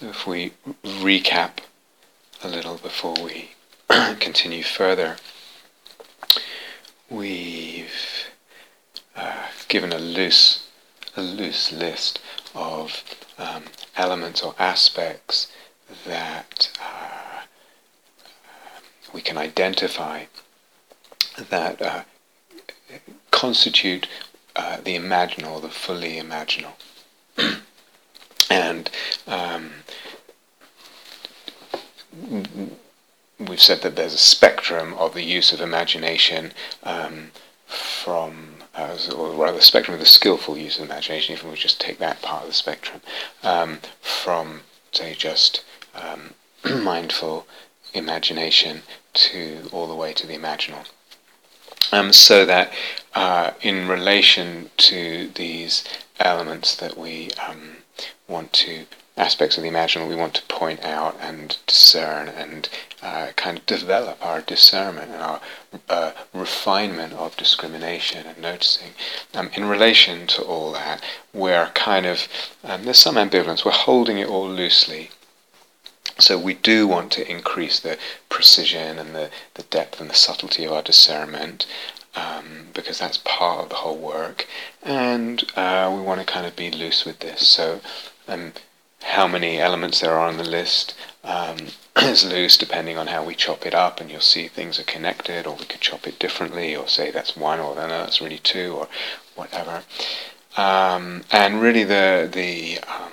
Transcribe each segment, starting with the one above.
So if we recap a little before we continue further, we've uh, given a loose, a loose list of um, elements or aspects that uh, we can identify that uh, constitute uh, the imaginal the fully imaginal. and um, we've said that there's a spectrum of the use of imagination um, from, uh, or rather, the spectrum of the skillful use of imagination, if we just take that part of the spectrum, um, from, say, just um, mindful imagination to all the way to the imaginal. Um, so that uh, in relation to these elements that we um, want to aspects of the imaginal we want to point out and discern and uh, kind of develop our discernment and our uh, refinement of discrimination and noticing. Um, in relation to all that, we're kind of, um, there's some ambivalence, we're holding it all loosely. So we do want to increase the precision and the, the depth and the subtlety of our discernment. Um, because that's part of the whole work, and uh, we want to kind of be loose with this. So, um, how many elements there are on the list um, is loose depending on how we chop it up, and you'll see things are connected, or we could chop it differently, or say that's one, or no, that's really two, or whatever. Um, and really, the the um,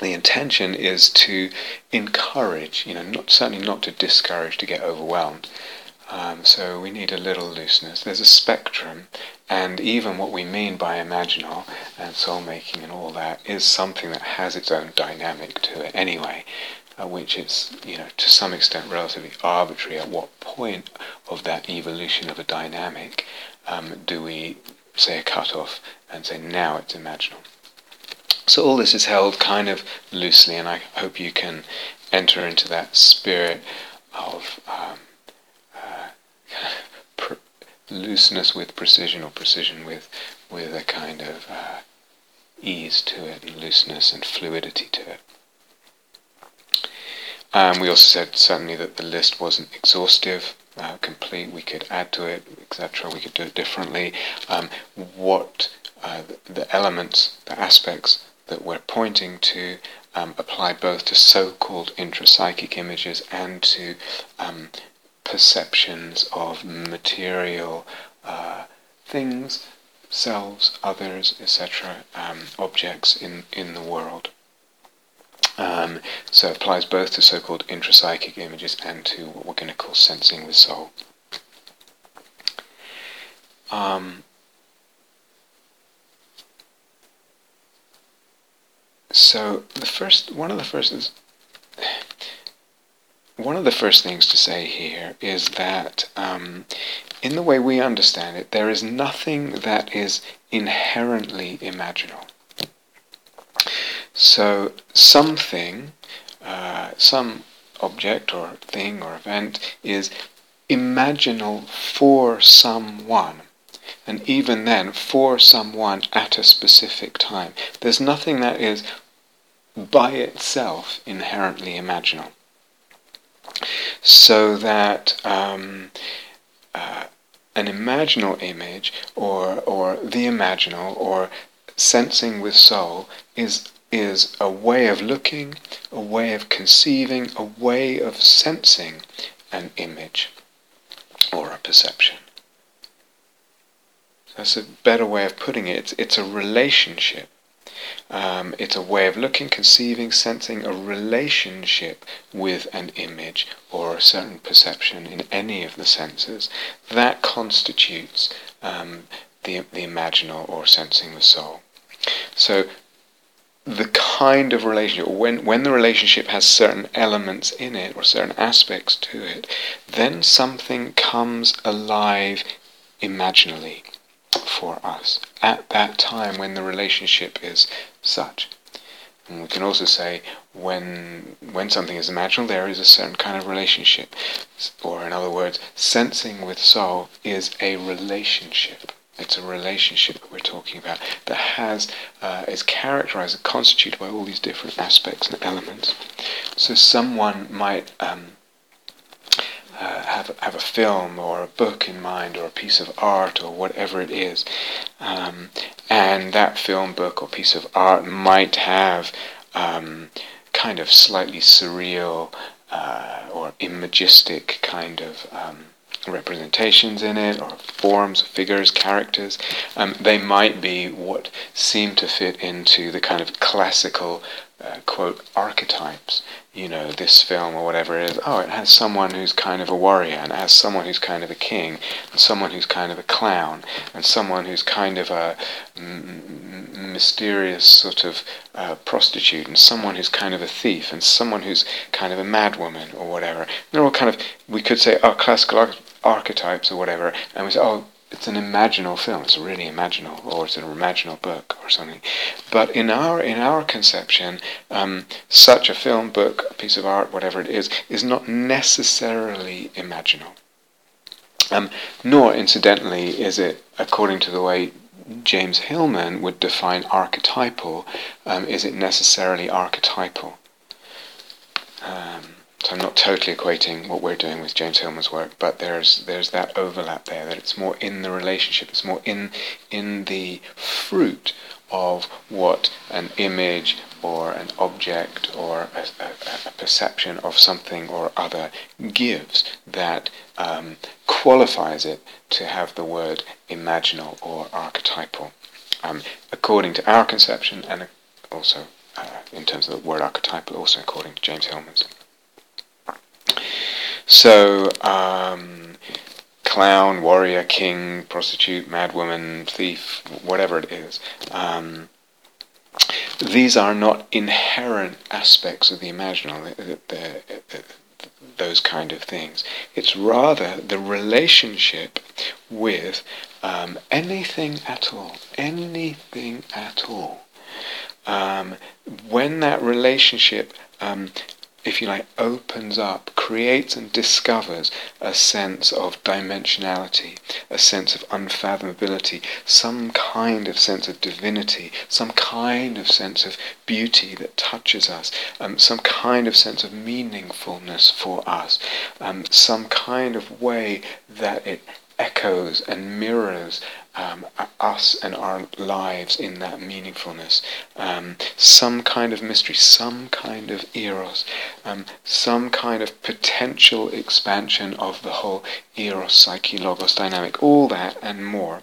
the intention is to encourage, you know, not certainly not to discourage, to get overwhelmed. Um, so we need a little looseness. There's a spectrum, and even what we mean by imaginal and soul making and all that is something that has its own dynamic to it anyway, uh, which is, you know, to some extent relatively arbitrary. At what point of that evolution of a dynamic um, do we say a cutoff and say now it's imaginal? So all this is held kind of loosely, and I hope you can enter into that spirit of. Um, looseness with precision or precision with with a kind of uh, ease to it and looseness and fluidity to it. Um, we also said certainly that the list wasn't exhaustive, uh, complete. We could add to it, etc. We could do it differently. Um, what uh, the, elements, the aspects that we're pointing to um, apply both to so-called intrapsychic images and to um, perceptions of material uh, things, selves, others, etc., um, objects in, in the world. Um, so it applies both to so-called intrapsychic images and to what we're going to call sensing with soul. Um, so the first, one of the first is one of the first things to say here is that um, in the way we understand it, there is nothing that is inherently imaginal. So something, uh, some object or thing or event is imaginal for someone. And even then, for someone at a specific time. There's nothing that is by itself inherently imaginal so that um, uh, an imaginal image or or the imaginal or sensing with soul is is a way of looking, a way of conceiving, a way of sensing an image or a perception. That's a better way of putting it. It's, it's a relationship um, it's a way of looking, conceiving, sensing a relationship with an image or a certain perception in any of the senses. That constitutes um, the, the imaginal or sensing the soul. So the kind of relationship, when, when the relationship has certain elements in it or certain aspects to it, then something comes alive imaginally for us at that time when the relationship is such. And we can also say when when something is imaginal, there is a certain kind of relationship, or in other words, sensing with soul is a relationship It's a relationship that we're talking about that has uh, is characterized constituted by all these different aspects and elements. So someone might um, uh, have have a film or a book in mind or a piece of art or whatever it is, um, and that film, book, or piece of art might have um, kind of slightly surreal uh, or imagistic kind of um, representations in it, or forms, figures, characters. Um, they might be what seem to fit into the kind of classical, uh, quote, archetypes. You know, this film or whatever it is, oh, it has someone who's kind of a warrior, and it has someone who's kind of a king, and someone who's kind of a clown, and someone who's kind of a m- mysterious sort of uh, prostitute, and someone who's kind of a thief, and someone who's kind of a madwoman or whatever. they're all kind of, we could say, oh, classical archetypes or whatever, and we say, oh, it's an imaginal film. It's really imaginal, or it's an imaginal book or something. But in our in our conception, um, such a film, book, a piece of art, whatever it is, is not necessarily imaginal. Um, nor, incidentally, is it according to the way James Hillman would define archetypal. Um, is it necessarily archetypal? Um, so I'm not totally equating what we're doing with James Hillman's work, but there's there's that overlap there that it's more in the relationship, it's more in in the fruit of what an image or an object or a, a, a perception of something or other gives that um, qualifies it to have the word imaginal or archetypal, um, according to our conception and also uh, in terms of the word archetypal, also according to James Hillman's. So, um, clown, warrior, king, prostitute, madwoman, thief, whatever it is, um, these are not inherent aspects of the imaginal, those kind of things. It's rather the relationship with um, anything at all, anything at all. Um, when that relationship um, if you like, opens up, creates and discovers a sense of dimensionality, a sense of unfathomability, some kind of sense of divinity, some kind of sense of beauty that touches us, um, some kind of sense of meaningfulness for us, um, some kind of way that it echoes and mirrors um, us and our lives in that meaningfulness. Um, some kind of mystery, some kind of eros, um, some kind of potential expansion of the whole eros, psyche, logos dynamic, all that and more.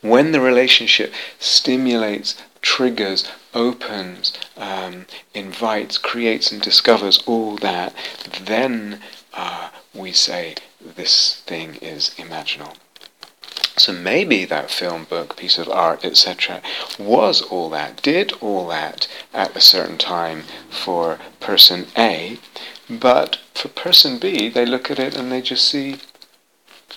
When the relationship stimulates, triggers, opens, um, invites, creates, and discovers all that, then uh, we say this thing is imaginal. So maybe that film, book, piece of art, etc., was all that, did all that at a certain time for person A, but for person B, they look at it and they just see,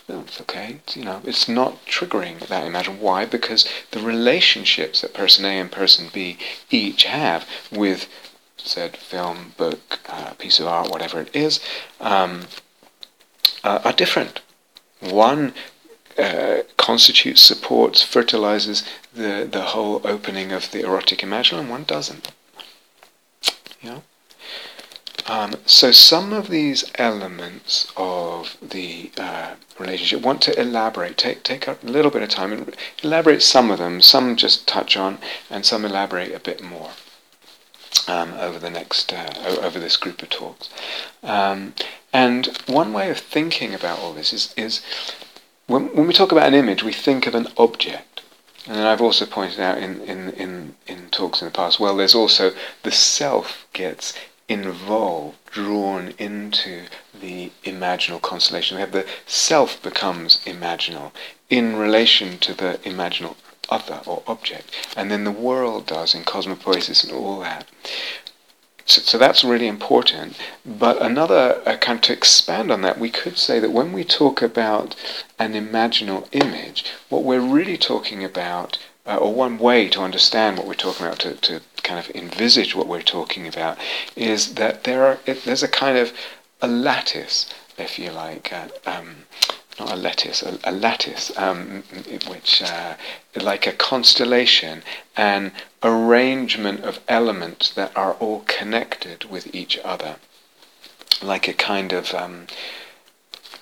oh, it's okay, it's, you know, it's not triggering that imagine. Why? Because the relationships that person A and person B each have with said film, book, uh, piece of art, whatever it is, um, uh, are different. One uh, constitutes, supports, fertilizes the, the whole opening of the erotic imaginal, and one doesn't. You know? Um, so some of these elements of the uh, relationship want to elaborate, take take a little bit of time and elaborate some of them. Some just touch on, and some elaborate a bit more um, over the next uh, over this group of talks. Um, and one way of thinking about all this is is when when we talk about an image, we think of an object. And I've also pointed out in, in, in, in talks in the past, well, there's also the self gets involved, drawn into the imaginal constellation. We have the self becomes imaginal in relation to the imaginal other or object, and then the world does in cosmopoiesis and all that. So, so that's really important. But another, uh, kind of to expand on that, we could say that when we talk about an imaginal image, what we're really talking about, uh, or one way to understand what we're talking about, to, to kind of envisage what we're talking about, is that there are it, there's a kind of a lattice, if you like, uh, um, not a lattice, a, a lattice, um, which uh, like a constellation, an arrangement of elements that are all connected with each other, like a kind of um,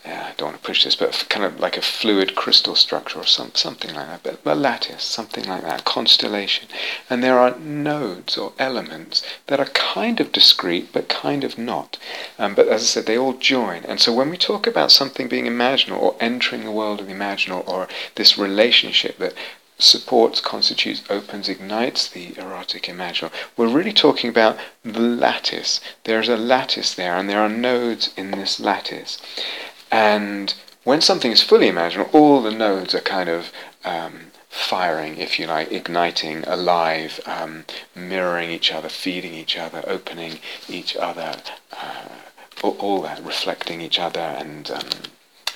yeah, I don't want to push this, but kind of like a fluid crystal structure or some, something like that, but a lattice, something like that, constellation. And there are nodes or elements that are kind of discrete, but kind of not. Um, but as I said, they all join. And so when we talk about something being imaginal or entering the world of the imaginal or this relationship that supports, constitutes, opens, ignites the erotic imaginal. We're really talking about the lattice. There's a lattice there, and there are nodes in this lattice. And when something is fully imaginal, all the nodes are kind of um, firing, if you like, igniting, alive, um, mirroring each other, feeding each other, opening each other, uh, all, that, reflecting each other and um,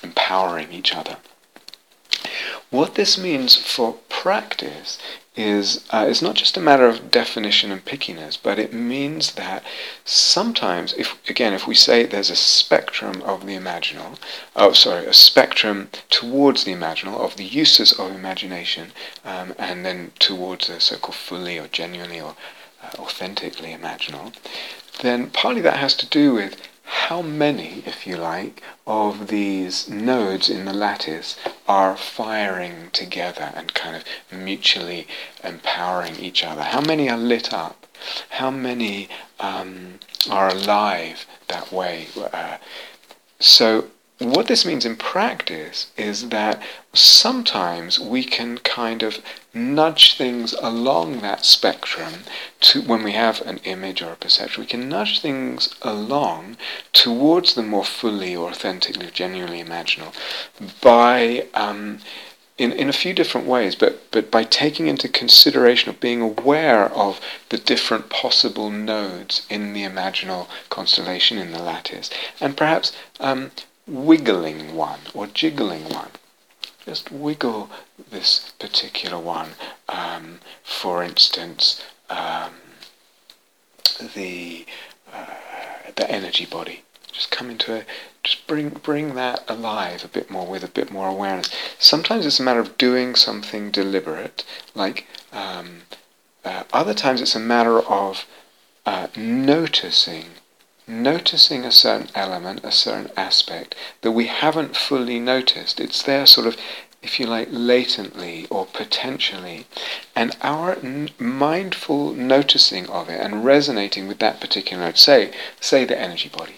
empowering each other. What this means for practice is uh, it's not just a matter of definition and pickiness, but it means that sometimes, if again, if we say there's a spectrum of the imaginal, oh sorry, a spectrum towards the imaginal of the uses of imagination, um, and then towards the so-called fully or genuinely or uh, authentically imaginal, then partly that has to do with how many, if you like, of these nodes in the lattice are firing together and kind of mutually empowering each other? How many are lit up? How many um, are alive that way? Uh, so what this means in practice is that sometimes we can kind of nudge things along that spectrum to when we have an image or a perception we can nudge things along towards the more fully or authentically genuinely imaginal by um, in, in a few different ways, but, but by taking into consideration of being aware of the different possible nodes in the imaginal constellation in the lattice, and perhaps um, wiggling one or jiggling one. Just wiggle this particular one. Um, for instance, um, the uh, the energy body. Just come into a just bring bring that alive a bit more with a bit more awareness. Sometimes it's a matter of doing something deliberate, like um, uh, other times it's a matter of uh, noticing noticing a certain element, a certain aspect that we haven't fully noticed. It's there sort of, if you like, latently or potentially. And our n- mindful noticing of it and resonating with that particular say, say the energy body,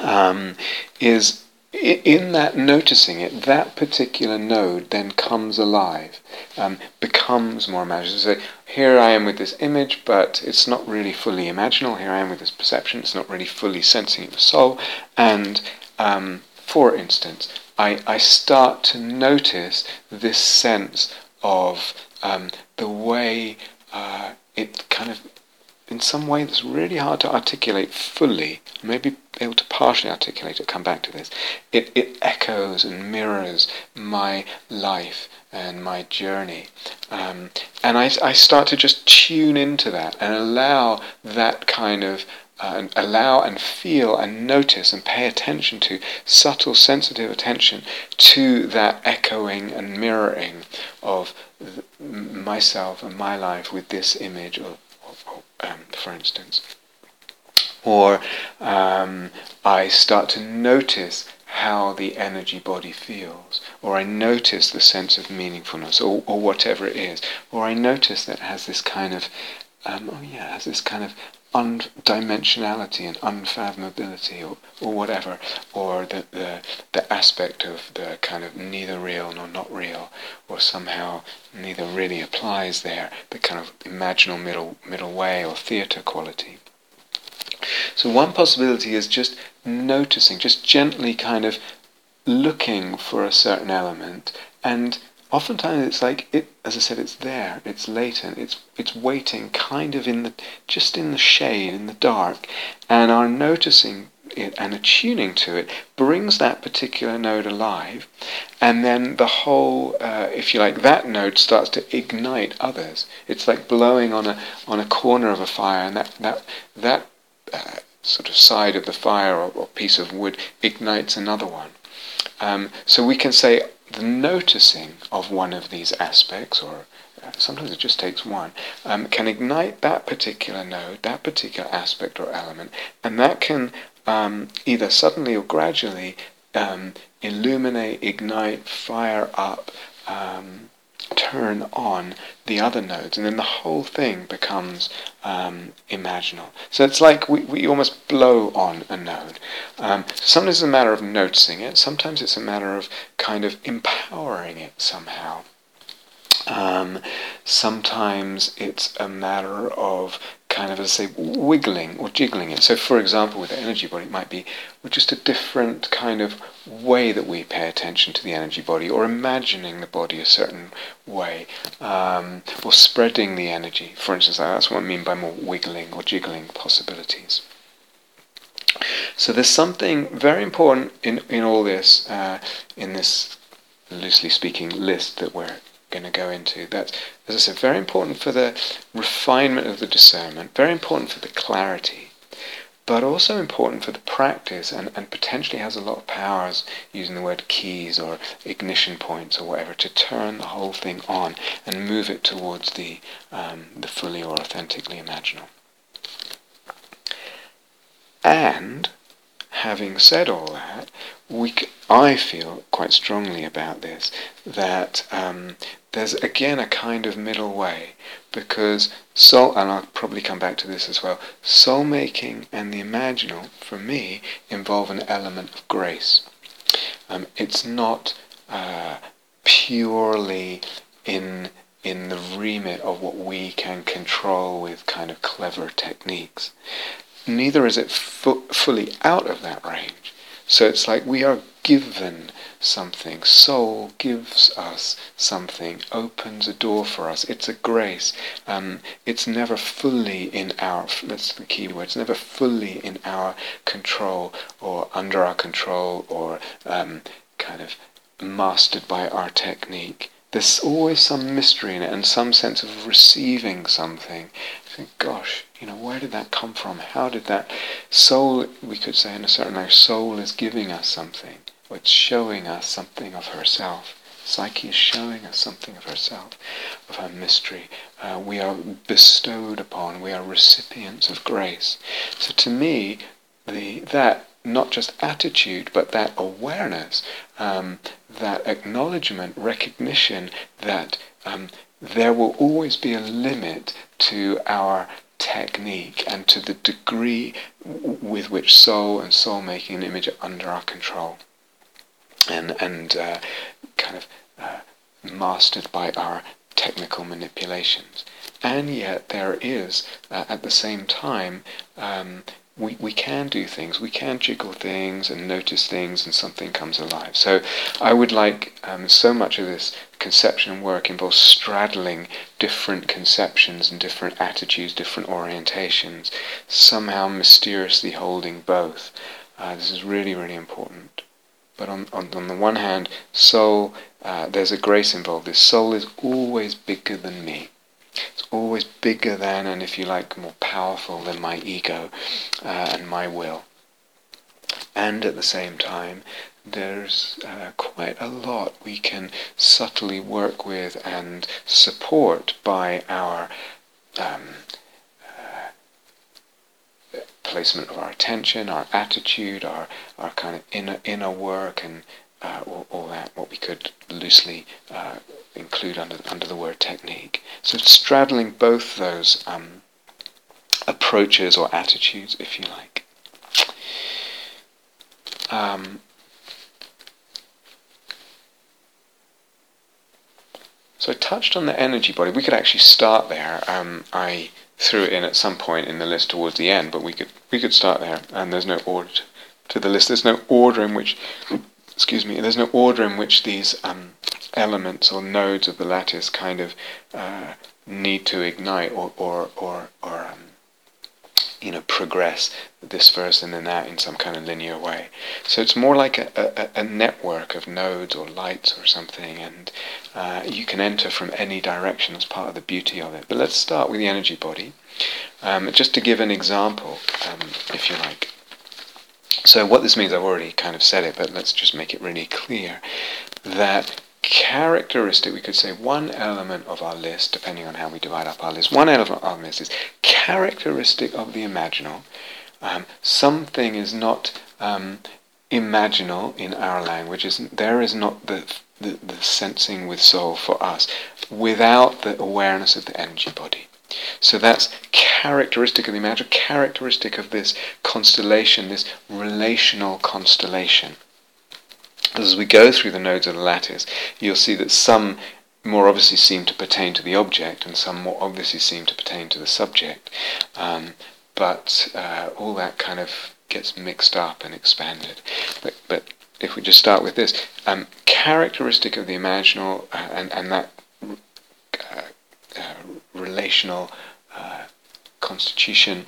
um, is in that noticing it, that particular node then comes alive, um, becomes more imaginative. So here I am with this image, but it's not really fully imaginal. Here I am with this perception, it's not really fully sensing it with soul. And um, for instance, I, I start to notice this sense of um, the way uh, it kind of in some way that's really hard to articulate fully, maybe able to partially articulate it, come back to this. It, it echoes and mirrors my life and my journey. Um, and I, I start to just tune into that and allow that kind of uh, and allow and feel and notice and pay attention to subtle, sensitive attention to that echoing and mirroring of th- myself and my life with this image or um, for instance. Or um, I start to notice how the energy body feels, or I notice the sense of meaningfulness, or, or whatever it is, or I notice that it has this kind of, um, oh yeah, has this kind of undimensionality and unfathomability or, or whatever, or the, the, the aspect of the kind of neither real nor not real, or somehow neither really applies there, the kind of imaginal middle, middle way or theatre quality. So one possibility is just noticing, just gently kind of looking for a certain element and oftentimes it's like it as i said it's there it's latent it's it's waiting kind of in the just in the shade in the dark. And our noticing it and attuning to it brings that particular node alive. And then the whole uh, if you like that node starts to ignite others. It's like blowing on a on a corner of a fire and that that that uh, sort of side of the fire or, or piece of wood ignites another one. Um, so we can say the noticing of one of these aspects, or uh, sometimes it just takes one, um, can ignite that particular node, that particular aspect or element, and that can um, either suddenly or gradually um, illuminate, ignite, fire up, um, turn on the other nodes, and then the whole thing becomes um, imaginal. So it's like we, we almost blow on a node. Um, sometimes it's a matter of noticing it, sometimes it's a matter of kind of empowering it somehow. Um, sometimes it's a matter of kind of, as I say, wiggling or jiggling it. So, for example, with the energy body, it might be just a different kind of way that we pay attention to the energy body, or imagining the body a certain way, um, or spreading the energy. For instance, that's what I mean by more wiggling or jiggling possibilities. So there's something very important in, in all this, uh, in this loosely speaking list that we're going to go into. That's, as I said, very important for the refinement of the discernment, very important for the clarity, but also important for the practice and, and potentially has a lot of powers, using the word keys or ignition points or whatever, to turn the whole thing on and move it towards the, um, the fully or authentically imaginal. And having said all that, we c- I feel quite strongly about this that um, there's again a kind of middle way because soul, and I'll probably come back to this as well. Soul making and the imaginal, for me, involve an element of grace. Um, it's not uh, purely in in the remit of what we can control with kind of clever techniques neither is it fu- fully out of that range. So it's like we are given something. Soul gives us something, opens a door for us. It's a grace. Um, it's never fully in our, that's the key word, it's never fully in our control or under our control or um, kind of mastered by our technique. There's always some mystery in it and some sense of receiving something. I think, gosh, you know, where did that come from? How did that soul, we could say in a certain way, soul is giving us something, it's showing us something of herself. Psyche is showing us something of herself, of her mystery. Uh, we are bestowed upon, we are recipients of grace. So to me, the, that not just attitude, but that awareness, um, that acknowledgement, recognition that um, there will always be a limit to our technique and to the degree with which soul and soul making an image are under our control and, and uh, kind of uh, mastered by our technical manipulations. And yet there is, uh, at the same time, um, we, we can do things, we can jiggle things and notice things and something comes alive. So I would like um, so much of this conception and work involves straddling different conceptions and different attitudes, different orientations, somehow mysteriously holding both. Uh, this is really, really important. But on, on, on the one hand, soul, uh, there's a grace involved. This soul is always bigger than me. It's always bigger than, and if you like, more powerful than my ego uh, and my will. And at the same time, there's uh, quite a lot we can subtly work with and support by our um, uh, placement of our attention, our attitude, our, our kind of inner, inner work, and uh, all, all, that, what we could loosely uh, include under, under the word technique. So straddling both those um, approaches or attitudes, if you like. Um, so I touched on the energy body. We could actually start there. Um, I threw it in at some point in the list towards the end, but we could we could start there. And there's no order to the list. There's no order in which, excuse me, there's no order in which these um, elements or nodes of the lattice kind of uh, need to ignite or or or, or um, you know progress this first and then that in some kind of linear way. So it's more like a, a, a network of nodes or lights or something, and uh, you can enter from any direction as part of the beauty of it. But let's start with the energy body, um, just to give an example, um, if you like. So what this means, I've already kind of said it, but let's just make it really clear that characteristic, we could say one element of our list, depending on how we divide up our list, one element of our list is characteristic of the imaginal. Um, something is not um, imaginal in our language. Is, there is not the, the, the sensing with soul for us without the awareness of the energy body. So that's characteristic of the imaginal, characteristic of this constellation, this relational constellation. As we go through the nodes of the lattice, you'll see that some more obviously seem to pertain to the object, and some more obviously seem to pertain to the subject. Um, but uh, all that kind of gets mixed up and expanded. But, but if we just start with this, um, characteristic of the imaginal uh, and, and that uh, uh relational uh, constitution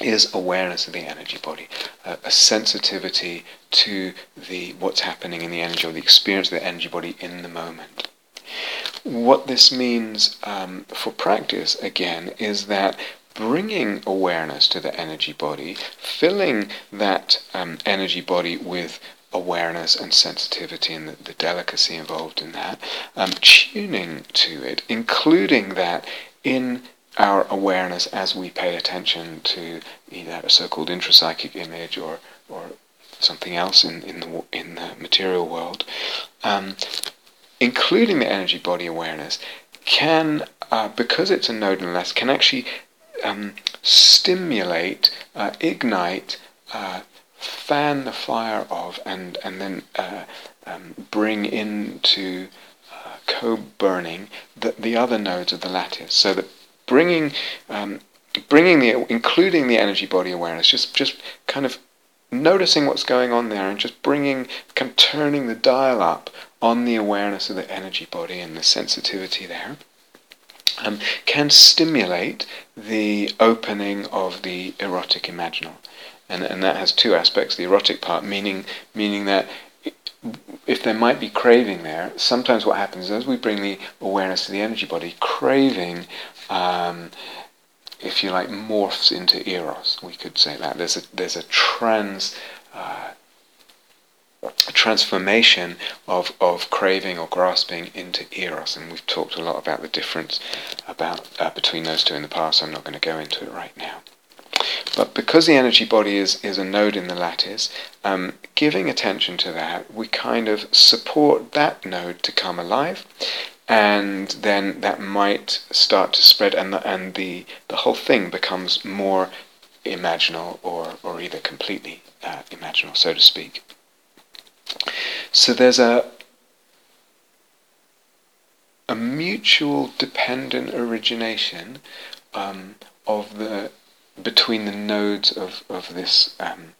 is awareness of the energy body, uh, a sensitivity to the what's happening in the energy or the experience of the energy body in the moment. What this means um, for practice, again, is that bringing awareness to the energy body, filling that um, energy body with awareness and sensitivity and the, the delicacy involved in that, um, tuning to it, including that in our awareness as we pay attention to either a so-called intrapsychic image or or something else in, in the in the material world, um, including the energy body awareness, can uh, because it's a node and less can actually um, stimulate, uh, ignite, uh, fan the fire of, and and then uh, um, bring into uh, co-burning the, the other nodes of the lattice, so that bringing um, bringing the including the energy body awareness, just just kind of noticing what's going on there, and just bringing kind of turning the dial up on the awareness of the energy body and the sensitivity there. Um, can stimulate the opening of the erotic imaginal. And, and that has two aspects. The erotic part, meaning, meaning that if there might be craving there, sometimes what happens is we bring the awareness to the energy body, craving, um, if you like, morphs into eros. We could say that there's a there's a trans uh, transformation of of craving or grasping into eros, and we've talked a lot about the difference about uh, between those two in the past. I'm not going to go into it right now. But because the energy body is, is a node in the lattice, um, giving attention to that, we kind of support that node to come alive, and then that might start to spread, and the, and the, the whole thing becomes more imaginal or, or either completely uh, imaginal, so to speak. So there's a a mutual dependent origination um, of the between the nodes of, of this um,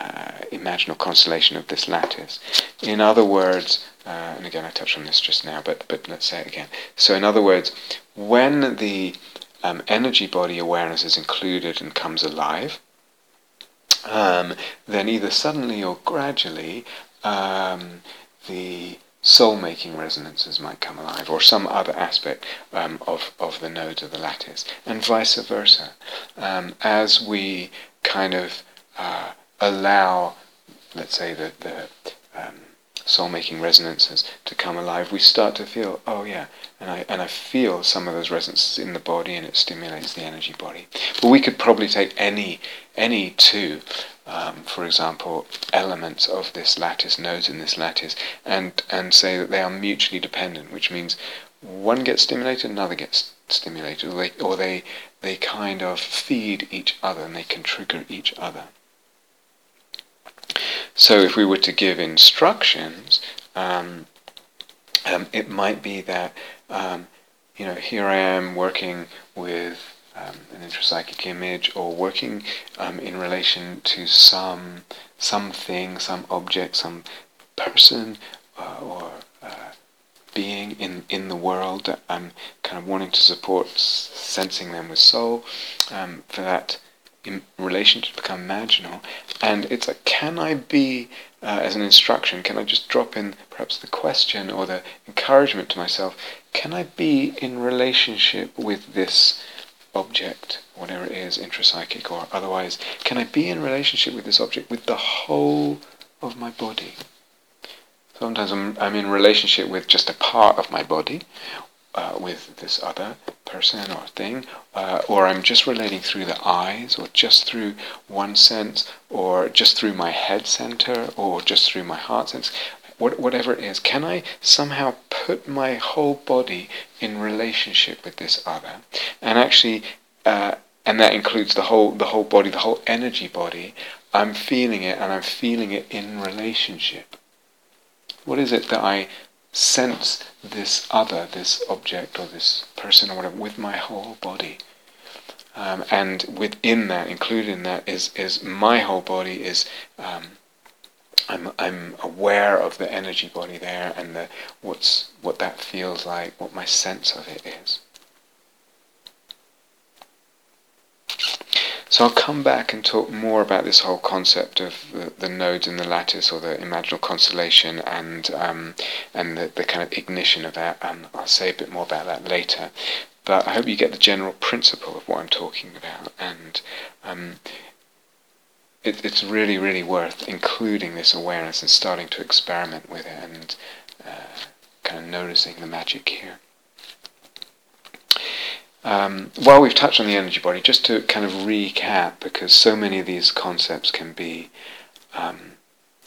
uh, imaginal constellation of this lattice. In other words, uh, and again I touched on this just now, but, but let's say it again. So in other words, when the um, energy body awareness is included and comes alive, um, then either suddenly or gradually um, the soul-making resonances might come alive, or some other aspect um, of, of the nodes of the lattice, and vice versa. Um, as we kind of uh, allow, let's say, the, the um, soul-making resonances to come alive, we start to feel, oh yeah, and I and I feel some of those resonances in the body, and it stimulates the energy body. But we could probably take any any two um, for example, elements of this lattice, nodes in this lattice, and, and say that they are mutually dependent, which means one gets stimulated, another gets stimulated, or they, or they, they kind of feed each other and they can trigger each other. So if we were to give instructions, um, um, it might be that, um, you know, here I am working with um, an intrapsychic image or working um, in relation to some something, some object, some person uh, or uh, being in, in the world I'm kind of wanting to support, sensing them with soul, um, for that in relation to become imaginal. And it's like, can I be, uh, as an instruction, can I just drop in perhaps the question or the encouragement to myself, can I be in relationship with this object whatever it is, intrapsychic or otherwise, can I be in relationship with this object with the whole of my body? Sometimes I'm, I'm in relationship with just a part of my body, uh, with this other person or thing, uh, or I'm just relating through the eyes, or just through one sense, or just through my head center, or just through my heart sense, what, whatever it is, can I somehow put my whole body in relationship with this other, and actually, uh, and that includes the whole the whole body, the whole energy body. I'm feeling it, and I'm feeling it in relationship. What is it that I sense this other, this object or this person or whatever, with my whole body? Um, and within that, included in that, is is my whole body is. Um, I'm I'm aware of the energy body there and the what's what that feels like, what my sense of it is. So I'll come back and talk more about this whole concept of the, the nodes in the lattice or the imaginal constellation and um, and the, the kind of ignition of that. And I'll say a bit more about that later. But I hope you get the general principle of what I'm talking about and um, it, it's really, really worth including this awareness and starting to experiment with it and uh, kind of noticing the magic here. Um, while we've touched on the energy body, just to kind of recap, because so many of these concepts can be um,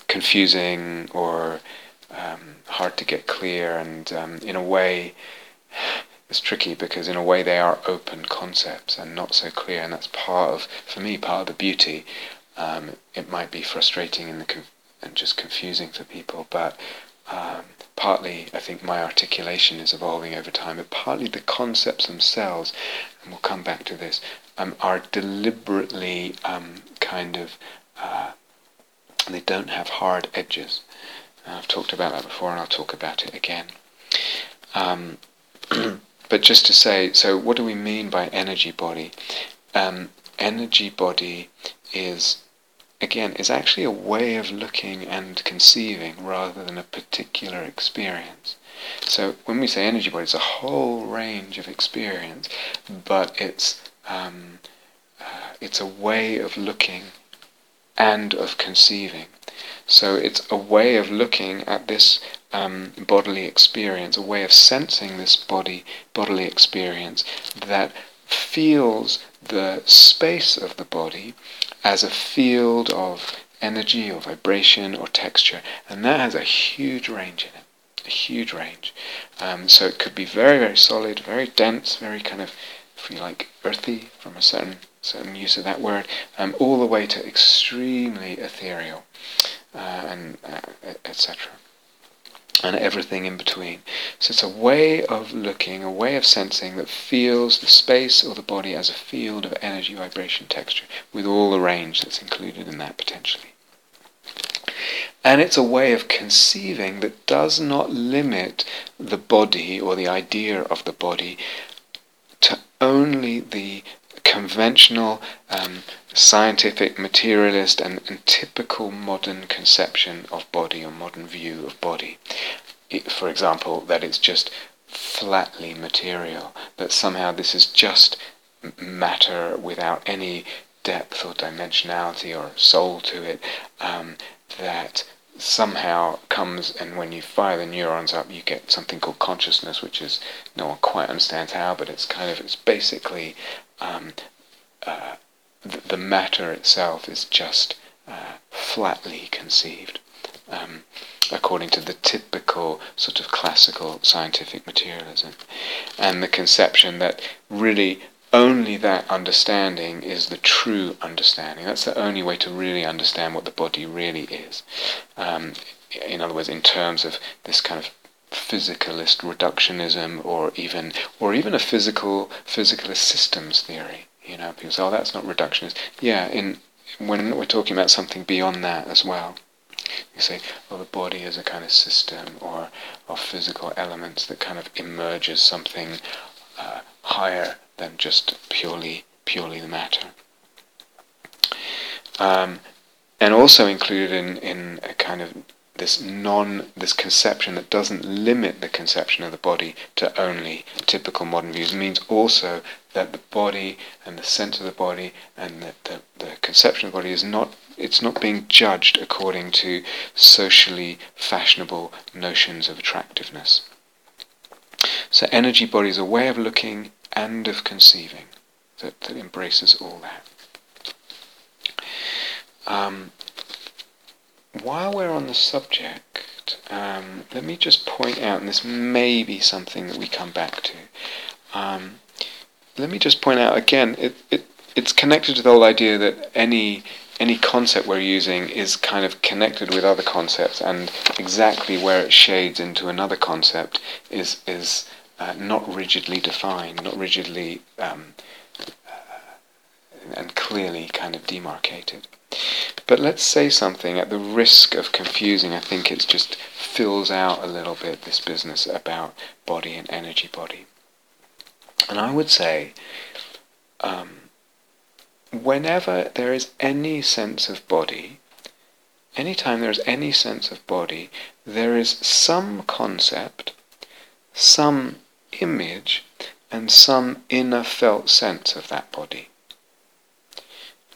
confusing or um, hard to get clear, and um, in a way, it's tricky because in a way they are open concepts and not so clear, and that's part of, for me, part of the beauty. Um, it might be frustrating and, conf- and just confusing for people, but um, partly I think my articulation is evolving over time, but partly the concepts themselves, and we'll come back to this, um, are deliberately um, kind of, uh, they don't have hard edges. I've talked about that before and I'll talk about it again. Um, but just to say, so what do we mean by energy body? Um, energy body is again, is actually a way of looking and conceiving rather than a particular experience. So when we say energy body, it's a whole range of experience, but it's um, uh, it's a way of looking and of conceiving. So it's a way of looking at this um, bodily experience, a way of sensing this body bodily experience that feels the space of the body as a field of energy or vibration or texture, and that has a huge range in it, a huge range. Um, so it could be very, very solid, very dense, very kind of, if you like, earthy from a certain certain use of that word, um, all the way to extremely ethereal, uh, and uh, etc and everything in between. So it's a way of looking, a way of sensing that feels the space or the body as a field of energy, vibration, texture, with all the range that's included in that potentially. And it's a way of conceiving that does not limit the body or the idea of the body to only the conventional um, scientific, materialist, and, and, typical modern conception of body or modern view of body. It, for example, that it's just flatly material, that somehow this is just matter without any depth or dimensionality or soul to it, um, that somehow comes and when you fire the neurons up you get something called consciousness which is no one quite understands how but it's kind of it's basically um, uh, the, matter itself is just uh, flatly conceived, um, according to the typical sort of classical scientific materialism. And the conception that really only that understanding is the true understanding. That's the only way to really understand what the body really is. Um, in other words, in terms of this kind of physicalist reductionism or even or even a physical physicalist systems theory you know, people say, "Oh, that's not reductionist." Yeah, in when we're talking about something beyond that as well, you say, "Well, the body is a kind of system or of physical elements that kind of emerges something uh, higher than just purely purely the matter." Um, and also included in in a kind of this non this conception that doesn't limit the conception of the body to only typical modern views It means also that the body and the sense of the body and the, the, the conception of the body is not it's not being judged according to socially fashionable notions of attractiveness. So energy body is a way of looking and of conceiving that, that embraces all that. Um, while we're on the subject, um, let me just point out, and this may be something that we come back to. Um, let me just point out again, it, it, it's connected to the whole idea that any any concept we're using is kind of connected with other concepts, and exactly where it shades into another concept is is uh, not rigidly defined, not rigidly um, uh, and clearly kind of demarcated. But let's say something at the risk of confusing. I think it just fills out a little bit this business about body and energy body. And I would say, um, whenever there is any sense of body, anytime there is any sense of body, there is some concept, some image, and some inner felt sense of that body.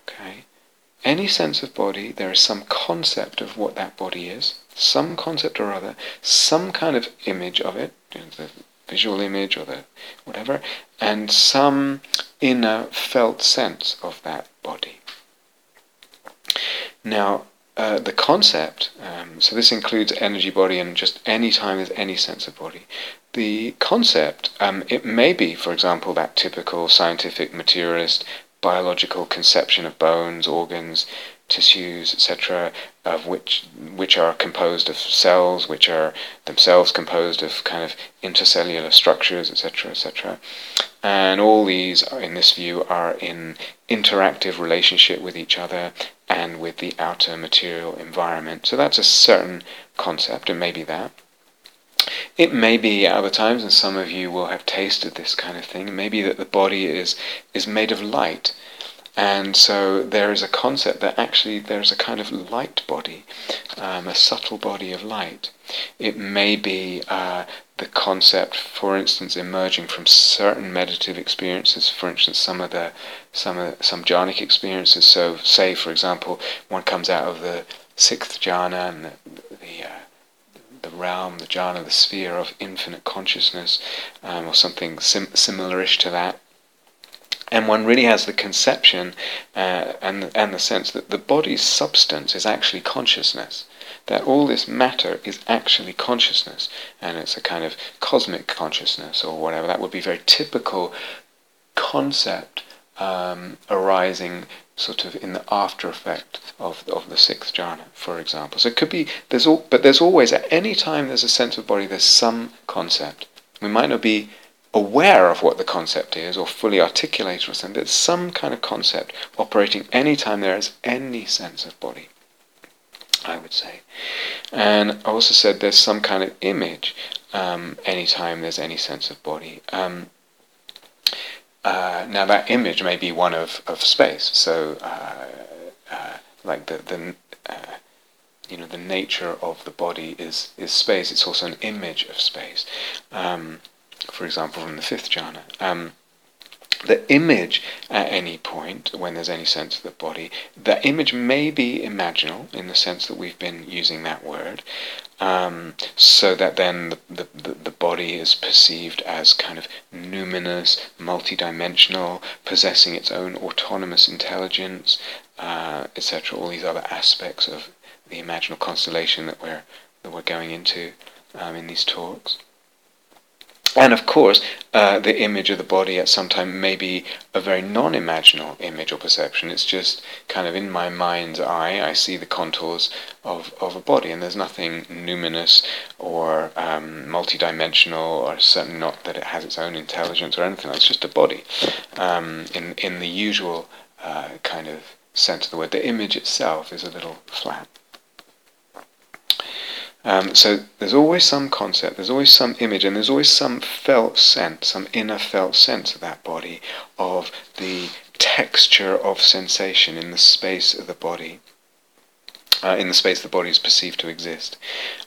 Okay? Any sense of body, there is some concept of what that body is, some concept or other, some kind of image of it, you know, the visual image or the whatever, and some inner felt sense of that body. Now, uh, the concept, um, so this includes energy body and just any time there's any sense of body. The concept, um, it may be, for example, that typical scientific materialist biological conception of bones, organs, tissues, etc., of which which are composed of cells, which are themselves composed of kind of intercellular structures, etc., etc. And all these, in this view, are in interactive relationship with each other and with the outer material environment. So that's a certain concept, and maybe that. It may be at other times, and some of you will have tasted this kind of thing. Maybe that the body is is made of light, and so there is a concept that actually there's a kind of light body, um, a subtle body of light. It may be uh, the concept, for instance, emerging from certain meditative experiences. For instance, some of the some of some jhanic experiences. So, say for example, one comes out of the sixth jhana and the, the uh, the realm, the jhana, the sphere of infinite consciousness, um, or something sim- similarish to that and one really has the conception uh, and and the sense that the body's substance is actually consciousness that all this matter is actually consciousness and it's a kind of cosmic consciousness or whatever that would be very typical concept um, arising sort of in the after effect of, of the sixth jhana, for example. So it could be there's all, but there's always at any time there's a sense of body, there's some concept. We might not be aware of what the concept is or fully articulate or something. There's some kind of concept operating anytime there is any sense of body, I would say. And I also said there's some kind of image um, anytime there's any sense of body. Um, uh, now that image may be one of, of space, so uh, uh, like the, the uh, you know the nature of the body is, is space. It's also an image of space. Um, for example, from the fifth jhana. Um, the image at any point, when there's any sense of the body, the image may be imaginal in the sense that we've been using that word, um, so that then the, the, the body is perceived as kind of numinous, multidimensional, possessing its own autonomous intelligence, uh, etc. All these other aspects of the imaginal constellation that we're that we're going into um, in these talks. And of course, uh, the image of the body at some time may be a very non imaginal image or perception. It's just kind of in my mind's eye, I see the contours of, of a body, and there's nothing numinous or um, multidimensional, or certainly not that it has its own intelligence or anything. It's just a body um, in, in the usual uh, kind of sense of the word. The image itself is a little flat. Um, so there's always some concept, there's always some image, and there's always some felt sense, some inner felt sense of that body, of the texture of sensation in the space of the body. Uh, in the space the body is perceived to exist,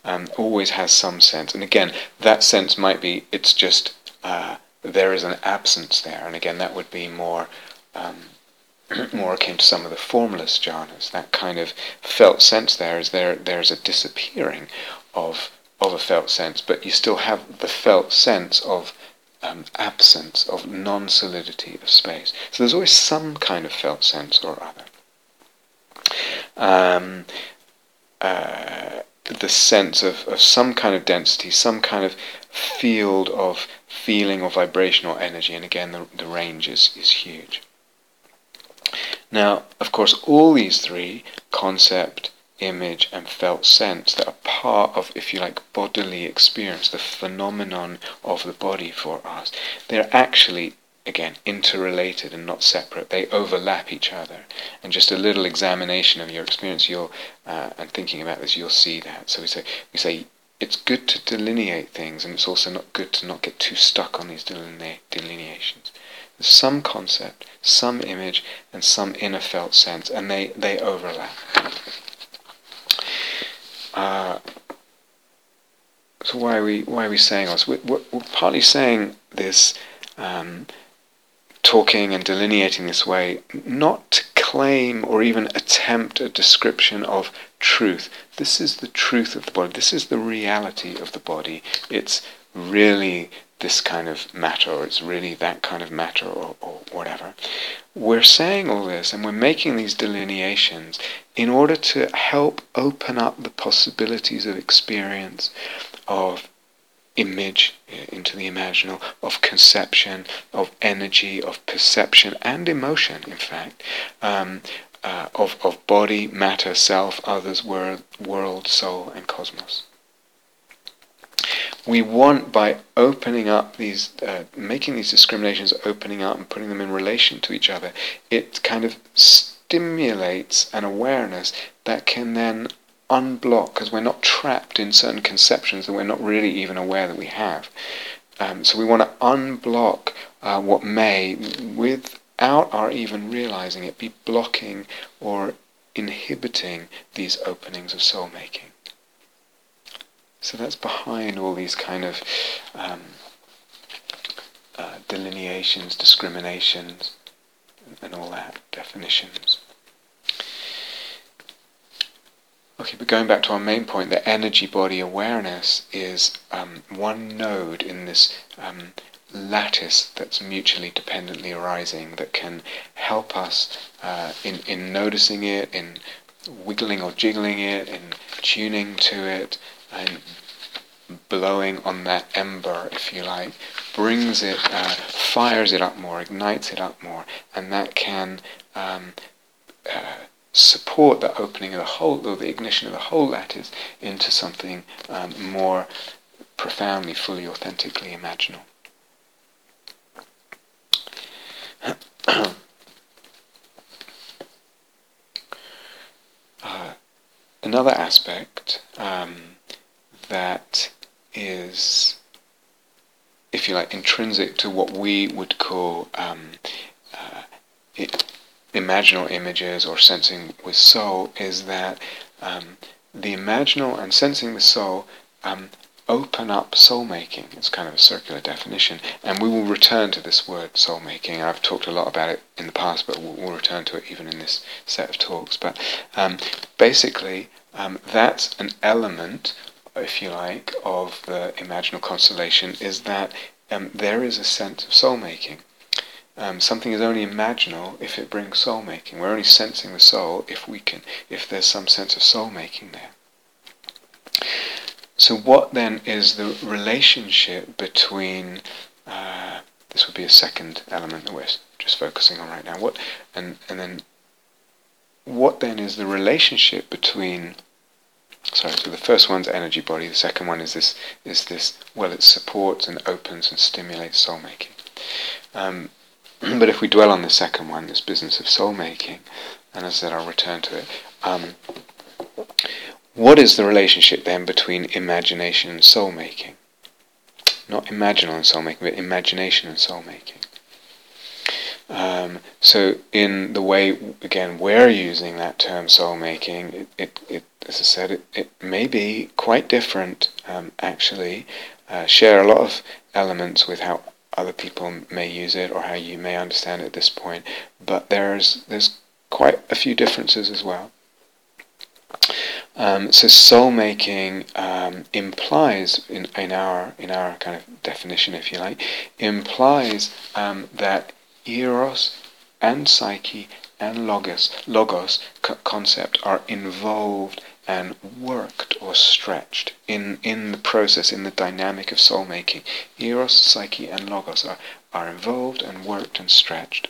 um, always has some sense. And again, that sense might be it's just uh, there is an absence there, and again, that would be more um, more akin to some of the formless jhanas. That kind of felt sense there is there there's a disappearing of of a felt sense, but you still have the felt sense of um, absence, of non-solidity of space. So there's always some kind of felt sense or other. Um, uh, the sense of, of some kind of density, some kind of field of feeling or vibrational energy, and again, the, the range is, is huge. Now, of course, all these three concept, image, and felt sense that are part of, if you like, bodily experience, the phenomenon of the body for us, they're actually again, interrelated and not separate. They overlap each other. And just a little examination of your experience, you'll, uh, and thinking about this, you'll see that. So we say, we say it's good to delineate things, and it's also not good to not get too stuck on these deline- delineations. Some concept, some image, and some inner felt sense, and they, they overlap. Uh, so why are we why are we saying this? We're, we're, we're partly saying this um, talking and delineating this way, not to claim or even attempt a description of truth. This is the truth of the body. This is the reality of the body. It's really this kind of matter, or it's really that kind of matter, or, or whatever. We're saying all this and we're making these delineations in order to help open up the possibilities of experience, of image into the imaginal, of conception, of energy, of perception and emotion, in fact, um, uh, of, of body, matter, self, others, world, world, soul, and cosmos. We want, by opening up these, uh, making these discriminations, opening up and putting them in relation to each other, it kind of stimulates an awareness that can then unblock because we're not trapped in certain conceptions that we're not really even aware that we have. Um, so we want to unblock uh, what may, without our even realizing it, be blocking or inhibiting these openings of soul making. So that's behind all these kind of um, uh, delineations, discriminations, and all that, definitions. Okay, but going back to our main point, the energy body awareness is um, one node in this um, lattice that's mutually dependently arising that can help us uh, in, in noticing it, in wiggling or jiggling it, in tuning to it, and blowing on that ember, if you like, brings it, uh, fires it up more, ignites it up more, and that can um, uh, support the opening of the whole, or the ignition of the whole lattice into something um, more profoundly, fully, authentically imaginal. uh, another aspect um, that is, if you like, intrinsic to what we would call um, uh, imaginal images or sensing with soul is that um, the imaginal and sensing with soul um, open up soul making. It's kind of a circular definition, and we will return to this word soul making. I've talked a lot about it in the past, but we'll, we'll return to it even in this set of talks. But um, basically, um, that's an element, if you like, of the imaginal constellation. Is that um, there is a sense of soul making. Um, something is only imaginal if it brings soul making. We're only sensing the soul if we can, if there's some sense of soul making there. So, what then is the relationship between? Uh, this would be a second element that we're just focusing on right now. What and and then what then is the relationship between? Sorry, so the first one's energy body. The second one is this is this. Well, it supports and opens and stimulates soul making. Um, but if we dwell on the second one, this business of soul making, and as I said, I'll return to it. Um, what is the relationship then between imagination and soul making? Not imaginal and soul making, but imagination and soul making. Um, so, in the way, again, we're using that term soul making, it, it, it as I said, it, it may be quite different, um, actually, uh, share a lot of elements with how other people may use it or how you may understand it at this point, but there's there's quite a few differences as well. Um, so soul making um, implies in, in our in our kind of definition, if you like, implies um, that eros and psyche and logos logos concept are involved and worked or stretched in, in the process, in the dynamic of soul making. Eros, psyche, and logos are, are involved and worked and stretched.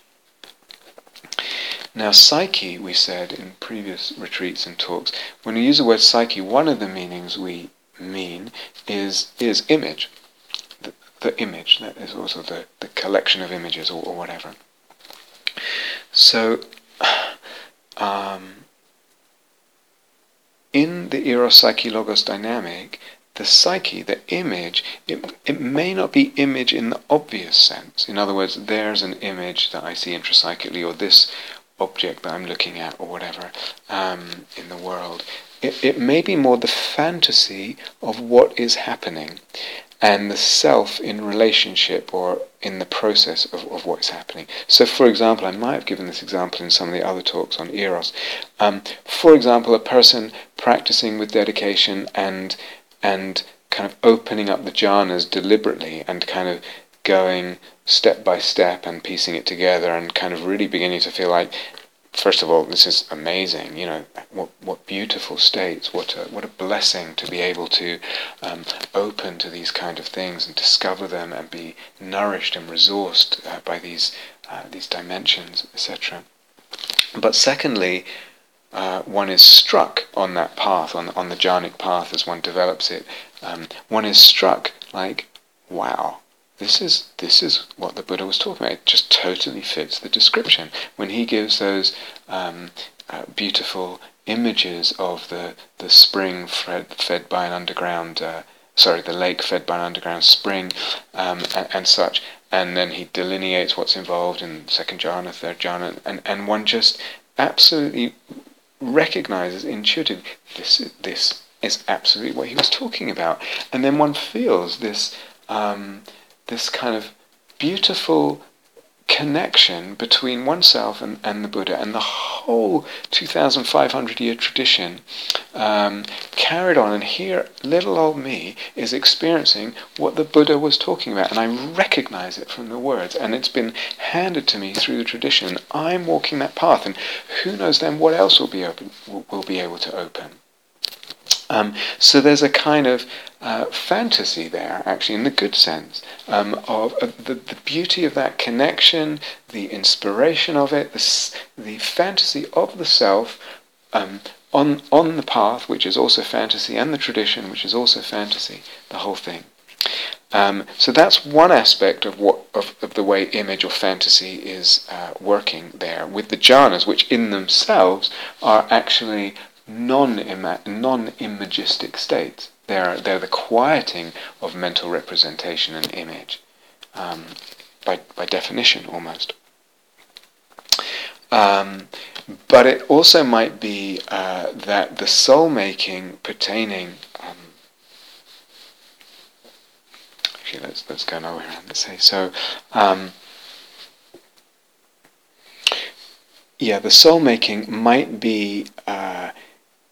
Now, psyche, we said in previous retreats and talks, when we use the word psyche, one of the meanings we mean is is image. The, image, that is also the, the collection of images or, or whatever. So, um, in the eros psyche logos dynamic, the psyche, the image, it, it may not be image in the obvious sense. In other words, there's an image that I see intrapsychically, or this object that I'm looking at, or whatever, um, in the world. It, it may be more the fantasy of what is happening and the self in relationship or in the process of, of what's happening. So, for example, I might have given this example in some of the other talks on Eros. Um, for example, a person practicing with dedication and and kind of opening up the jhanas deliberately and kind of going step by step and piecing it together and kind of really beginning to feel like first of all, this is amazing. You know, what what beautiful states. What a what a blessing to be able to um, open to these kind of things and discover them and be nourished and resourced uh, by these uh, these dimensions, etc. But secondly, uh, one is struck on that path, on on the jhanic path as one develops it. Um, one is struck like, wow, this is this is what the Buddha was talking about. It just totally fits the description when he gives those um, uh, beautiful images of the the spring fed, fed by an underground. Uh, sorry, the lake fed by an underground spring, um, and, and, such. And then he delineates what's involved in second jhana, third jhana, and, and one just absolutely recognizes intuitively this this is absolutely what he was talking about. And then one feels this. Um, this kind of beautiful connection between oneself and, and the Buddha and the whole 2,500 year tradition um, carried on. And here, little old me is experiencing what the Buddha was talking about, and I recognize it from the words, and it's been handed to me through the tradition. I'm walking that path, and who knows then what else will be open, will, will be able to open. Um, so there's a kind of uh, fantasy there, actually, in the good sense, um, of uh, the, the beauty of that connection, the inspiration of it, the, the fantasy of the self um, on, on the path, which is also fantasy, and the tradition, which is also fantasy, the whole thing. Um, so that's one aspect of what of, of, the way image or fantasy is uh, working there with the jhanas, which in themselves are actually non-imagistic states. They're, they're the quieting of mental representation and image, um, by, by definition almost. Um, but it also might be uh, that the soul making pertaining. Um, actually, let's let's go another way around. Let's say so. Um, yeah, the soul making might be uh,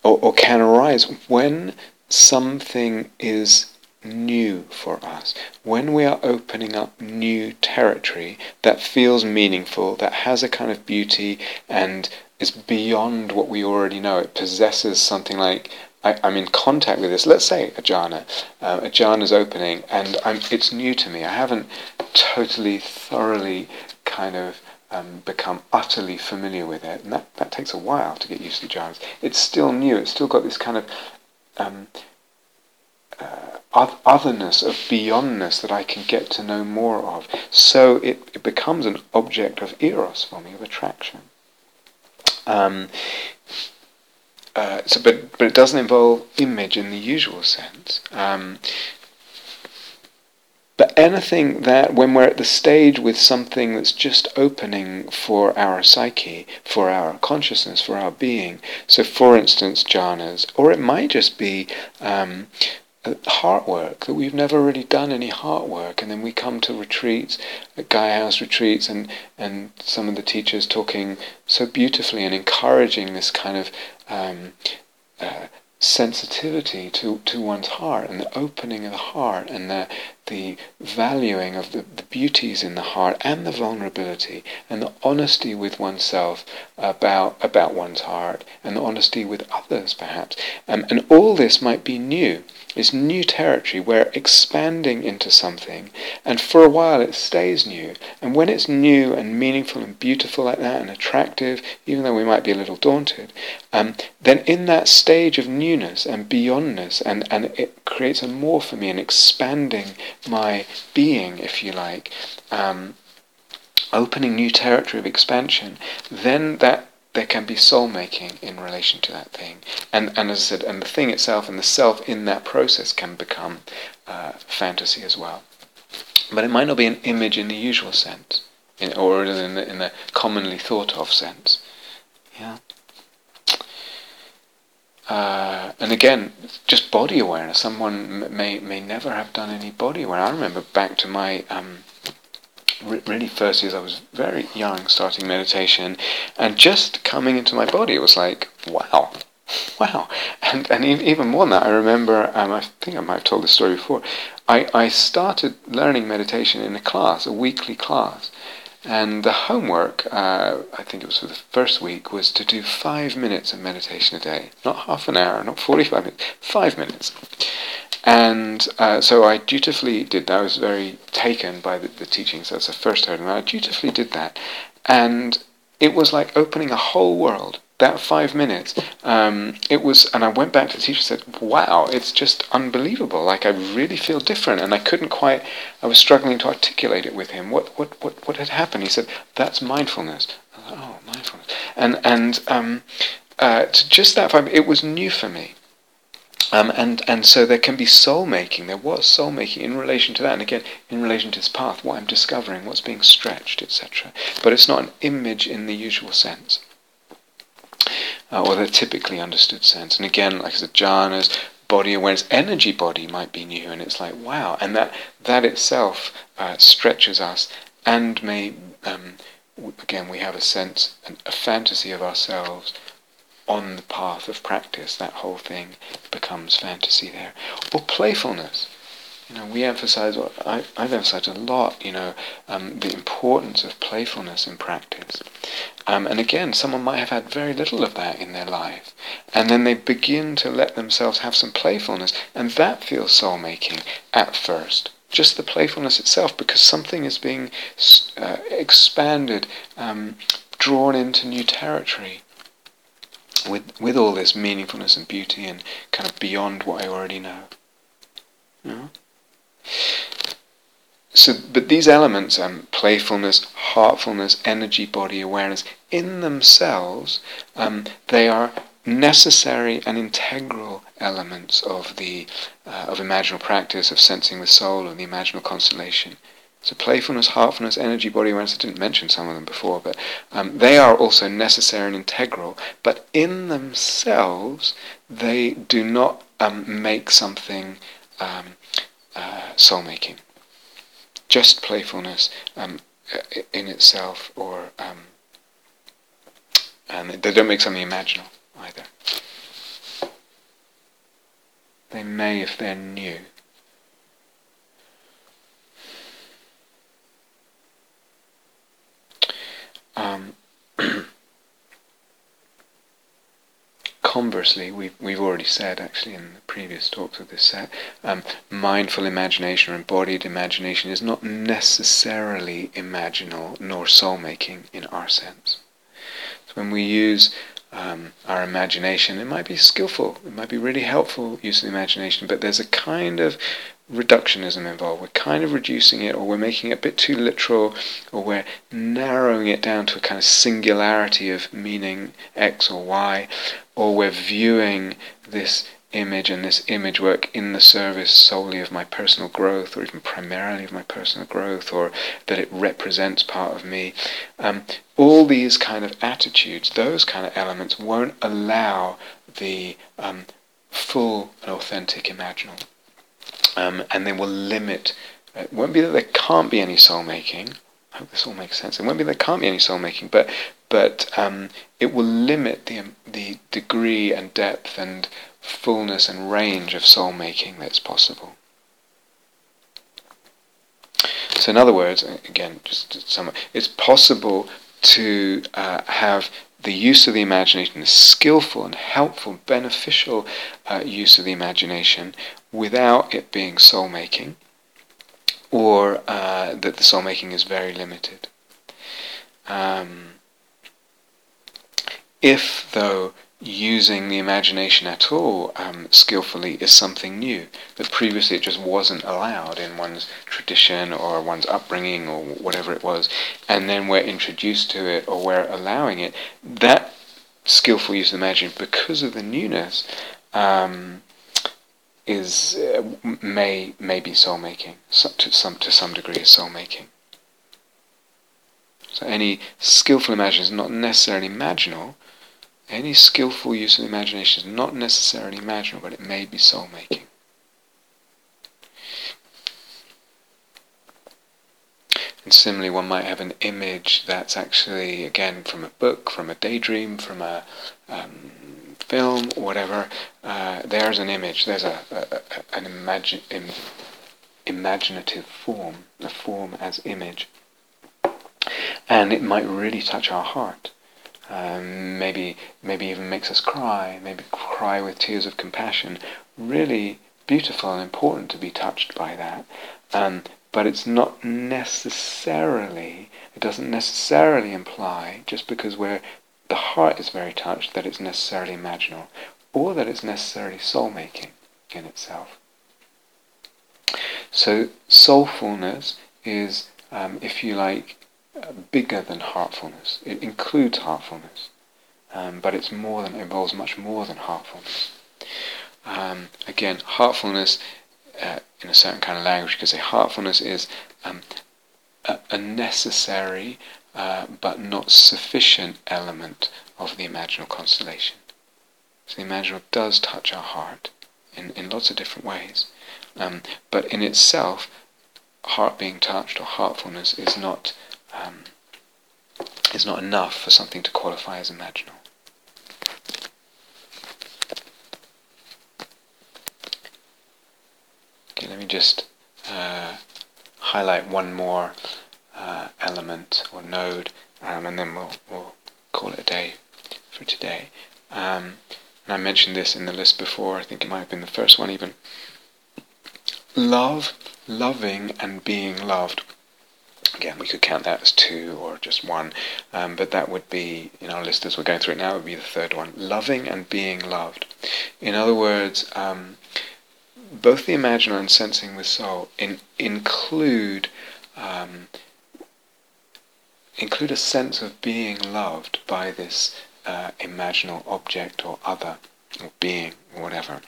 or, or can arise when something is new for us. When we are opening up new territory that feels meaningful, that has a kind of beauty and is beyond what we already know, it possesses something like I, am in contact with this. Let's say a jhana, um, a jhana is opening, and I'm, it's new to me. I haven't totally, thoroughly kind of um, become utterly familiar with it, and that, that takes a while to get used to jhanas. It's still new. It's still got this kind of um, uh, otherness of beyondness that I can get to know more of. So it, it becomes an object of eros for me, of attraction. Um, uh, so, but but it doesn't involve image in the usual sense. Um, but anything that, when we're at the stage with something that's just opening for our psyche, for our consciousness, for our being, so for instance, jhanas, or it might just be um, heart work that we've never really done any heart work and then we come to retreats at Gaia House retreats and and some of the teachers talking so beautifully and encouraging this kind of um, uh, sensitivity to, to one's heart and the opening of the heart and the, the valuing of the, the beauties in the heart and the vulnerability and the honesty with oneself about, about one's heart and the honesty with others perhaps. Um, and all this might be new it's new territory. We're expanding into something, and for a while it stays new. And when it's new and meaningful and beautiful like that and attractive, even though we might be a little daunted, um, then in that stage of newness and beyondness, and, and it creates a more for me, an expanding my being, if you like. Um, opening new territory of expansion, then that there can be soul making in relation to that thing. And, and as I said, and the thing itself and the self in that process can become uh, fantasy as well. But it might not be an image in the usual sense, in, or in the, in the commonly thought of sense. Yeah. Uh, and again, just body awareness. Someone may may never have done any body awareness. I remember back to my um, really first years I was very young starting meditation and just coming into my body it was like wow wow and and even more than that I remember um, I think I might have told this story before I, I started learning meditation in a class a weekly class and the homework uh, I think it was for the first week was to do five minutes of meditation a day not half an hour not 45 minutes five minutes and uh, so I dutifully did that. I was very taken by the, the teachings. That's the first heard, and I dutifully did that. And it was like opening a whole world. That five minutes, um, it was, and I went back to the teacher and said, "Wow, it's just unbelievable! Like I really feel different." And I couldn't quite. I was struggling to articulate it with him. What, what, what, what had happened? He said, "That's mindfulness." Oh, mindfulness. And and um, uh, just that five, it was new for me. Um, and, and so there can be soul making, there was soul making in relation to that, and again, in relation to this path, what I'm discovering, what's being stretched, etc. But it's not an image in the usual sense, uh, or the typically understood sense. And again, like I said, jhanas, body awareness, energy body might be new, and it's like, wow, and that, that itself uh, stretches us and may, um, again, we have a sense, a fantasy of ourselves on the path of practice, that whole thing becomes fantasy there. Or playfulness. You know, we emphasize, I, I've emphasized a lot, you know, um, the importance of playfulness in practice. Um, and again, someone might have had very little of that in their life. And then they begin to let themselves have some playfulness, and that feels soul making at first. Just the playfulness itself, because something is being uh, expanded, um, drawn into new territory with with all this meaningfulness and beauty and kind of beyond what I already know. You know? So, but these elements, um, playfulness, heartfulness, energy, body awareness, in themselves, um, they are necessary and integral elements of the uh, of imaginal practice of sensing the soul of the imaginal constellation. So playfulness, heartfulness, energy, body awareness, I didn't mention some of them before, but um, they are also necessary and integral, but in themselves, they do not um, make something um, uh, soul-making. Just playfulness um, in itself, or um, and they don't make something imaginal either. They may if they're new. Um, conversely, we've, we've already said actually in the previous talks of this set, um, mindful imagination or embodied imagination is not necessarily imaginal nor soul making in our sense. So when we use um, our imagination, it might be skillful, it might be really helpful use of the imagination, but there's a kind of reductionism involved. We're kind of reducing it, or we're making it a bit too literal, or we're narrowing it down to a kind of singularity of meaning X or Y, or we're viewing this image and this image work in the service solely of my personal growth, or even primarily of my personal growth, or that it represents part of me. Um, all these kind of attitudes, those kind of elements, won't allow the um, full and authentic imaginal um, and they will limit. Uh, it won't be that there can't be any soul making. I hope this all makes sense. It won't be that there can't be any soul making, but but um, it will limit the the degree and depth and fullness and range of soul making that's possible. So, in other words, again, just to sum up, it's possible to uh, have the use of the imagination, the skillful and helpful, beneficial uh, use of the imagination, without it being soul making, or uh, that the soul making is very limited. Um, if, though, using the imagination at all um, skillfully is something new that previously it just wasn't allowed in one's tradition or one's upbringing or whatever it was, and then we're introduced to it or we're allowing it. That skillful use of imagination, because of the newness, um, is uh, may may be soul making to some to some degree is soul making. So any skillful imagination is not necessarily imaginal, any skillful use of the imagination is not necessarily imaginal, but it may be soul making. And similarly, one might have an image that's actually, again, from a book, from a daydream, from a um, film, whatever. Uh, there's an image, there's a, a, a an Im, imaginative form, a form as image. And it might really touch our heart. Um, maybe maybe even makes us cry, maybe cry with tears of compassion. Really beautiful and important to be touched by that. Um, but it's not necessarily, it doesn't necessarily imply, just because we're, the heart is very touched, that it's necessarily imaginal, or that it's necessarily soul-making in itself. So soulfulness is, um, if you like, bigger than heartfulness. It includes heartfulness, um, but it's more than involves much more than heartfulness. Um, again, heartfulness uh, in a certain kind of language, you could say heartfulness is um, a, a, necessary uh, but not sufficient element of the imaginal constellation. So the imaginal does touch our heart in, in lots of different ways, um, but in itself, heart being touched or heartfulness is not um, is not enough for something to qualify as imaginal. Okay, let me just uh, highlight one more uh, element or node, um, and then we'll, we'll call it a day for today. Um, and I mentioned this in the list before, I think it might have been the first one even. Love, loving, and being loved Again, we could count that as two or just one, um, but that would be, in our list as we're going through it now, would be the third one. Loving and being loved. In other words, um, both the imaginal and sensing with soul in, include um, include a sense of being loved by this uh, imaginal object or other or being or whatever.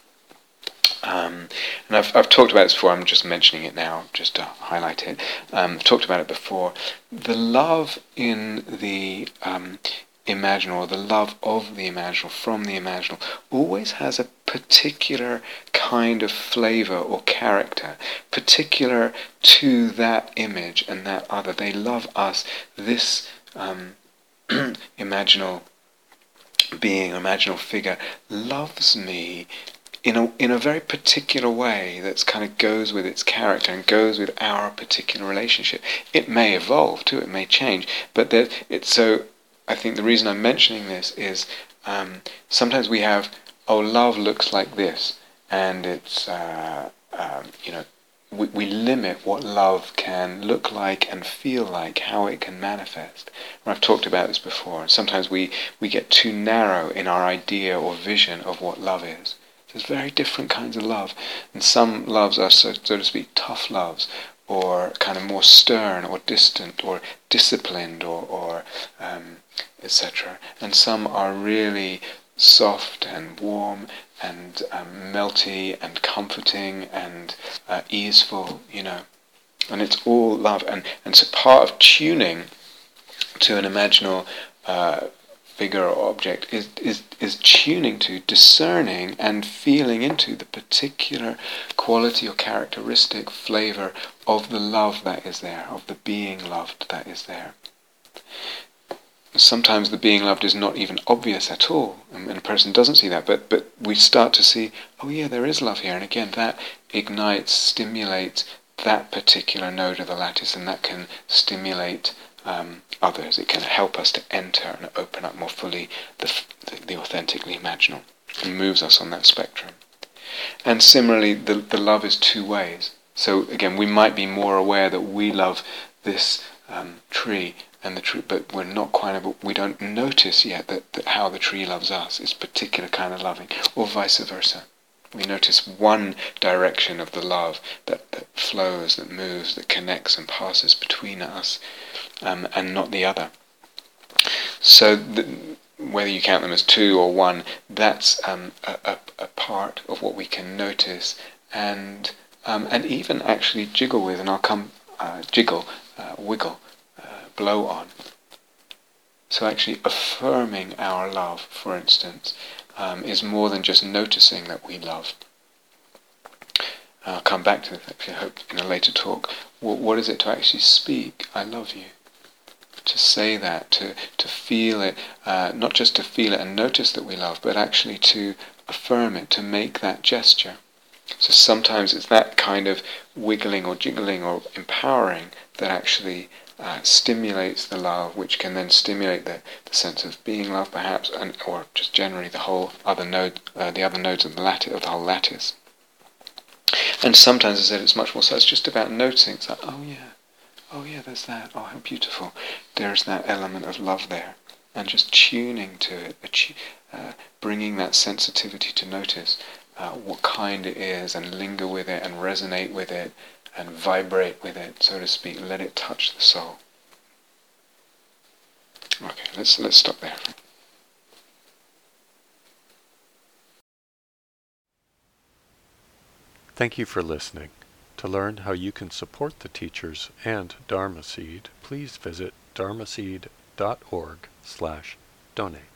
Um, and I've, I've talked about this before, I'm just mentioning it now just to highlight it. Um, I've talked about it before. The love in the um, imaginal, or the love of the imaginal, from the imaginal, always has a particular kind of flavor or character, particular to that image and that other. They love us, this um, imaginal being, imaginal figure, loves me in a in a very particular way that's kind of goes with its character and goes with our particular relationship. It may evolve too, it may change, but that it's so. I think the reason I'm mentioning this is um, sometimes we have oh love looks like this, and it's uh, um, you know we, we limit what love can look like and feel like, how it can manifest. And I've talked about this before. Sometimes we, we get too narrow in our idea or vision of what love is. There's very different kinds of love. And some loves are, so, so to speak, tough loves, or kind of more stern, or distant, or disciplined, or, or um, etc. And some are really soft and warm and um, melty and comforting and uh, easeful, you know. And it's all love. And, and so part of tuning to an imaginal uh, figure or object is, is, is tuning to, discerning, and feeling into the particular quality or characteristic flavor of the love that is there, of the being loved that is there. Sometimes the being loved is not even obvious at all, and a person doesn't see that, but, but we start to see, oh yeah, there is love here, and again, that ignites, stimulates that particular node of the lattice, and that can stimulate um, others. It can help us to enter and open up more fully the, the, the authentically imaginal and moves us on that spectrum. And similarly, the, the love is two ways. So again, we might be more aware that we love this um, tree and the tree, but we're not quite we don't notice yet that, that how the tree loves us is particular kind of loving, or vice versa. We notice one direction of the love that, that flows, that moves, that connects and passes between us, um, and not the other. So the, whether you count them as two or one, that's um, a, a, a, part of what we can notice and um, and even actually jiggle with, and I'll come uh, jiggle, uh, wiggle, uh, blow on. So actually affirming our love, for instance, um, is more than just noticing that we love. I'll come back to this actually, I hope, in a later talk. What, what is it to actually speak, I love you? To say that, to, to feel it, uh, not just to feel it and notice that we love, but actually to affirm it, to make that gesture. So sometimes it's that kind of wiggling or jiggling or empowering that actually stimulates the love, which can then stimulate the, the sense of being loved, perhaps, and or just generally the whole other node, uh, the other nodes of the lattice, of the whole lattice. And sometimes, as I said, it's much more so. It's just about noticing. It's like, oh yeah, oh yeah, there's that. Oh, how beautiful. There's that element of love there, and just tuning to it, uh, bringing that sensitivity to notice uh, what kind it is, and linger with it, and resonate with it, and vibrate with it, so to speak. Let it touch the soul. Okay, let's let's stop there. Thank you for listening. To learn how you can support the teachers and Dharma Seed, please visit dharmaseed.org slash donate.